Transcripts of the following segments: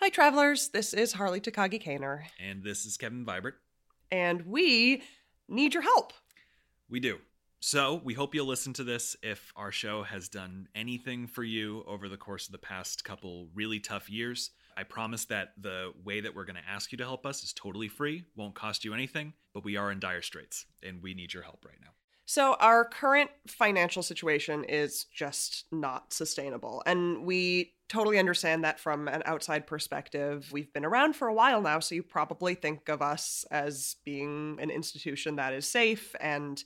Hi, travelers. This is Harley Takagi Kaner, And this is Kevin Vibert. and we need your help. We do. So we hope you'll listen to this if our show has done anything for you over the course of the past couple really tough years. I promise that the way that we're going to ask you to help us is totally free, won't cost you anything, but we are in dire straits and we need your help right now. So, our current financial situation is just not sustainable. And we totally understand that from an outside perspective. We've been around for a while now, so you probably think of us as being an institution that is safe and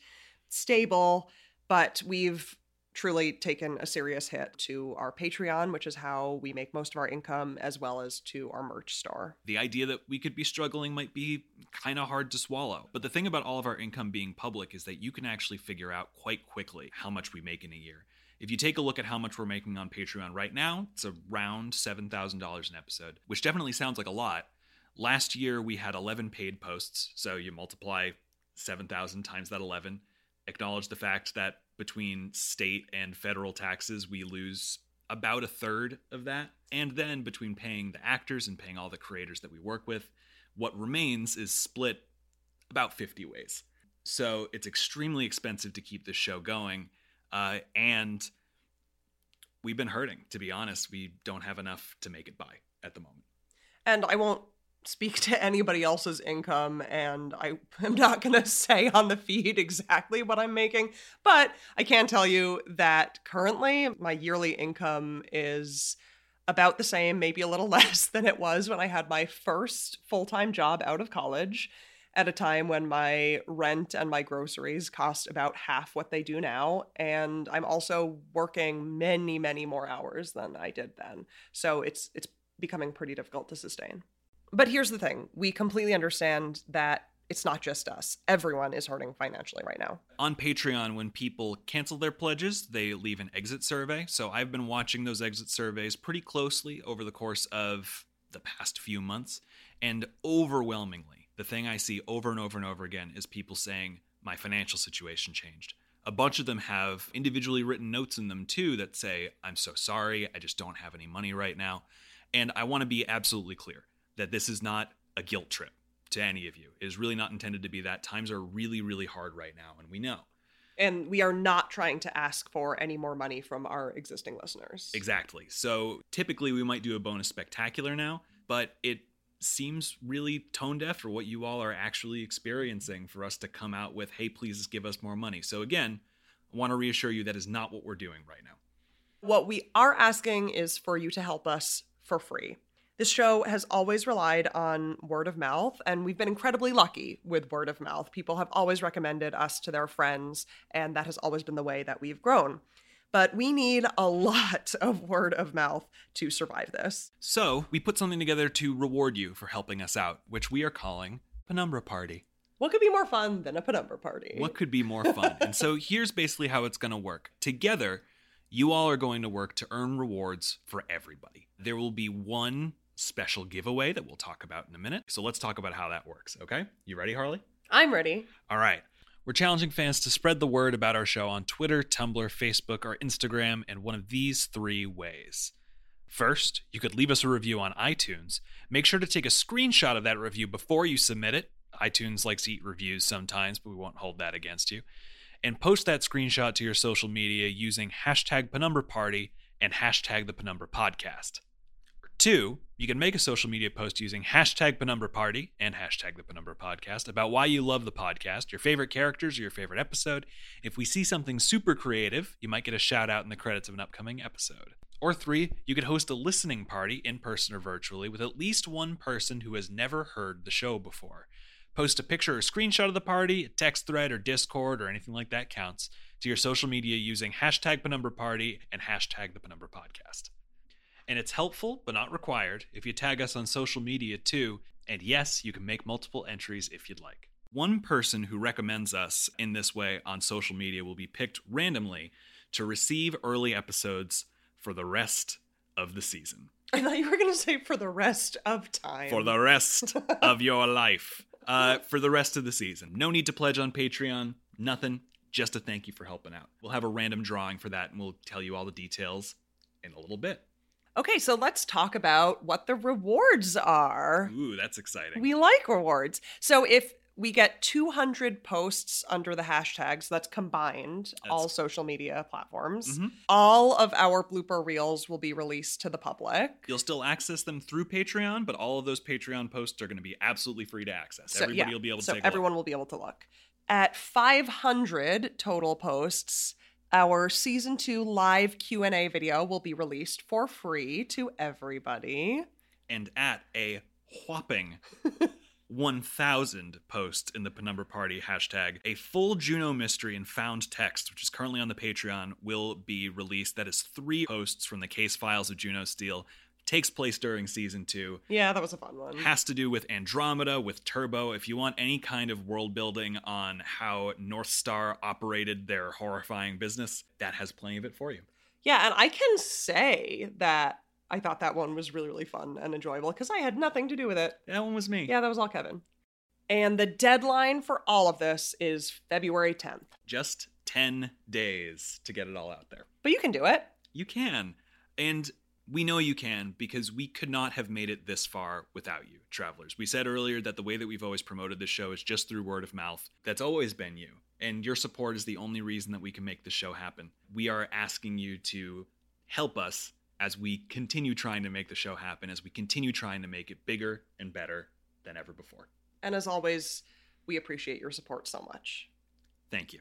stable. But we've truly taken a serious hit to our Patreon, which is how we make most of our income, as well as to our merch store. The idea that we could be struggling might be kind of hard to swallow. But the thing about all of our income being public is that you can actually figure out quite quickly how much we make in a year. If you take a look at how much we're making on Patreon right now, it's around $7,000 an episode, which definitely sounds like a lot. Last year, we had 11 paid posts, so you multiply 7,000 times that 11. Acknowledge the fact that between state and federal taxes, we lose about a third of that. And then between paying the actors and paying all the creators that we work with, what remains is split about 50 ways. So it's extremely expensive to keep this show going. Uh, and we've been hurting, to be honest. We don't have enough to make it by at the moment. and I won't speak to anybody else's income and I am not going to say on the feed exactly what I'm making, but I can tell you that currently my yearly income is about the same, maybe a little less than it was when I had my first full-time job out of college at a time when my rent and my groceries cost about half what they do now and I'm also working many many more hours than I did then. So it's it's becoming pretty difficult to sustain. But here's the thing we completely understand that it's not just us, everyone is hurting financially right now. On Patreon, when people cancel their pledges, they leave an exit survey. So I've been watching those exit surveys pretty closely over the course of the past few months. And overwhelmingly, the thing I see over and over and over again is people saying, My financial situation changed. A bunch of them have individually written notes in them too that say, I'm so sorry, I just don't have any money right now. And I want to be absolutely clear that this is not a guilt trip to any of you. It is really not intended to be that. Times are really, really hard right now, and we know. And we are not trying to ask for any more money from our existing listeners. Exactly. So typically we might do a bonus spectacular now, but it seems really tone deaf for what you all are actually experiencing for us to come out with, hey, please give us more money. So again, I want to reassure you that is not what we're doing right now. What we are asking is for you to help us for free. This show has always relied on word of mouth, and we've been incredibly lucky with word of mouth. People have always recommended us to their friends, and that has always been the way that we've grown. But we need a lot of word of mouth to survive this. So we put something together to reward you for helping us out, which we are calling Penumbra Party. What could be more fun than a penumbra party? What could be more fun? and so here's basically how it's going to work. Together, you all are going to work to earn rewards for everybody. There will be one special giveaway that we'll talk about in a minute. So let's talk about how that works, okay? You ready, Harley? I'm ready. All right. We're challenging fans to spread the word about our show on Twitter, Tumblr, Facebook, or Instagram in one of these three ways. First, you could leave us a review on iTunes. Make sure to take a screenshot of that review before you submit it. iTunes likes to eat reviews sometimes, but we won't hold that against you. And post that screenshot to your social media using hashtag Penumbra Party and hashtag the Penumbra Podcast. Two, you can make a social media post using hashtag Penumbra Party and hashtag the Penumbra Podcast about why you love the podcast, your favorite characters, or your favorite episode. If we see something super creative, you might get a shout out in the credits of an upcoming episode. Or three, you could host a listening party in person or virtually with at least one person who has never heard the show before. Post a picture or screenshot of the party, a text thread or Discord or anything like that counts to your social media using hashtag Penumbra Party and hashtag the Penumbra Podcast. And it's helpful, but not required, if you tag us on social media too. And yes, you can make multiple entries if you'd like. One person who recommends us in this way on social media will be picked randomly to receive early episodes for the rest of the season. I thought you were going to say for the rest of time. For the rest of your life. Uh, for the rest of the season. No need to pledge on Patreon, nothing. Just a thank you for helping out. We'll have a random drawing for that and we'll tell you all the details in a little bit. Okay, so let's talk about what the rewards are. Ooh, that's exciting. We like rewards. So if we get 200 posts under the hashtags, that's combined all social media platforms. Mhm. All of our blooper reels will be released to the public. You'll still access them through Patreon, but all of those Patreon posts are going to be absolutely free to access. So, Everybody yeah, will be able to so everyone will be able to look. At 500 total posts, our season 2 live Q&A video will be released for free to everybody. And at a whopping 1,000 posts in the Penumbra Party hashtag, a full Juno mystery and found text, which is currently on the Patreon, will be released. That is three posts from the case files of Juno Steel. Takes place during season two. Yeah, that was a fun one. has to do with Andromeda, with Turbo. If you want any kind of world building on how North Star operated their horrifying business, that has plenty of it for you. Yeah, and I can say that I thought that one was really, really fun and enjoyable because I had nothing to do with it. That one was me. Yeah, that was all Kevin. And the deadline for all of this is February 10th. Just 10 days to get it all out there. But you can do it. You can. And we know you can because we could not have made it this far without you, travelers. We said earlier that the way that we've always promoted this show is just through word of mouth. That's always been you. And your support is the only reason that we can make the show happen. We are asking you to help us as we continue trying to make the show happen, as we continue trying to make it bigger and better than ever before. And as always, we appreciate your support so much. Thank you.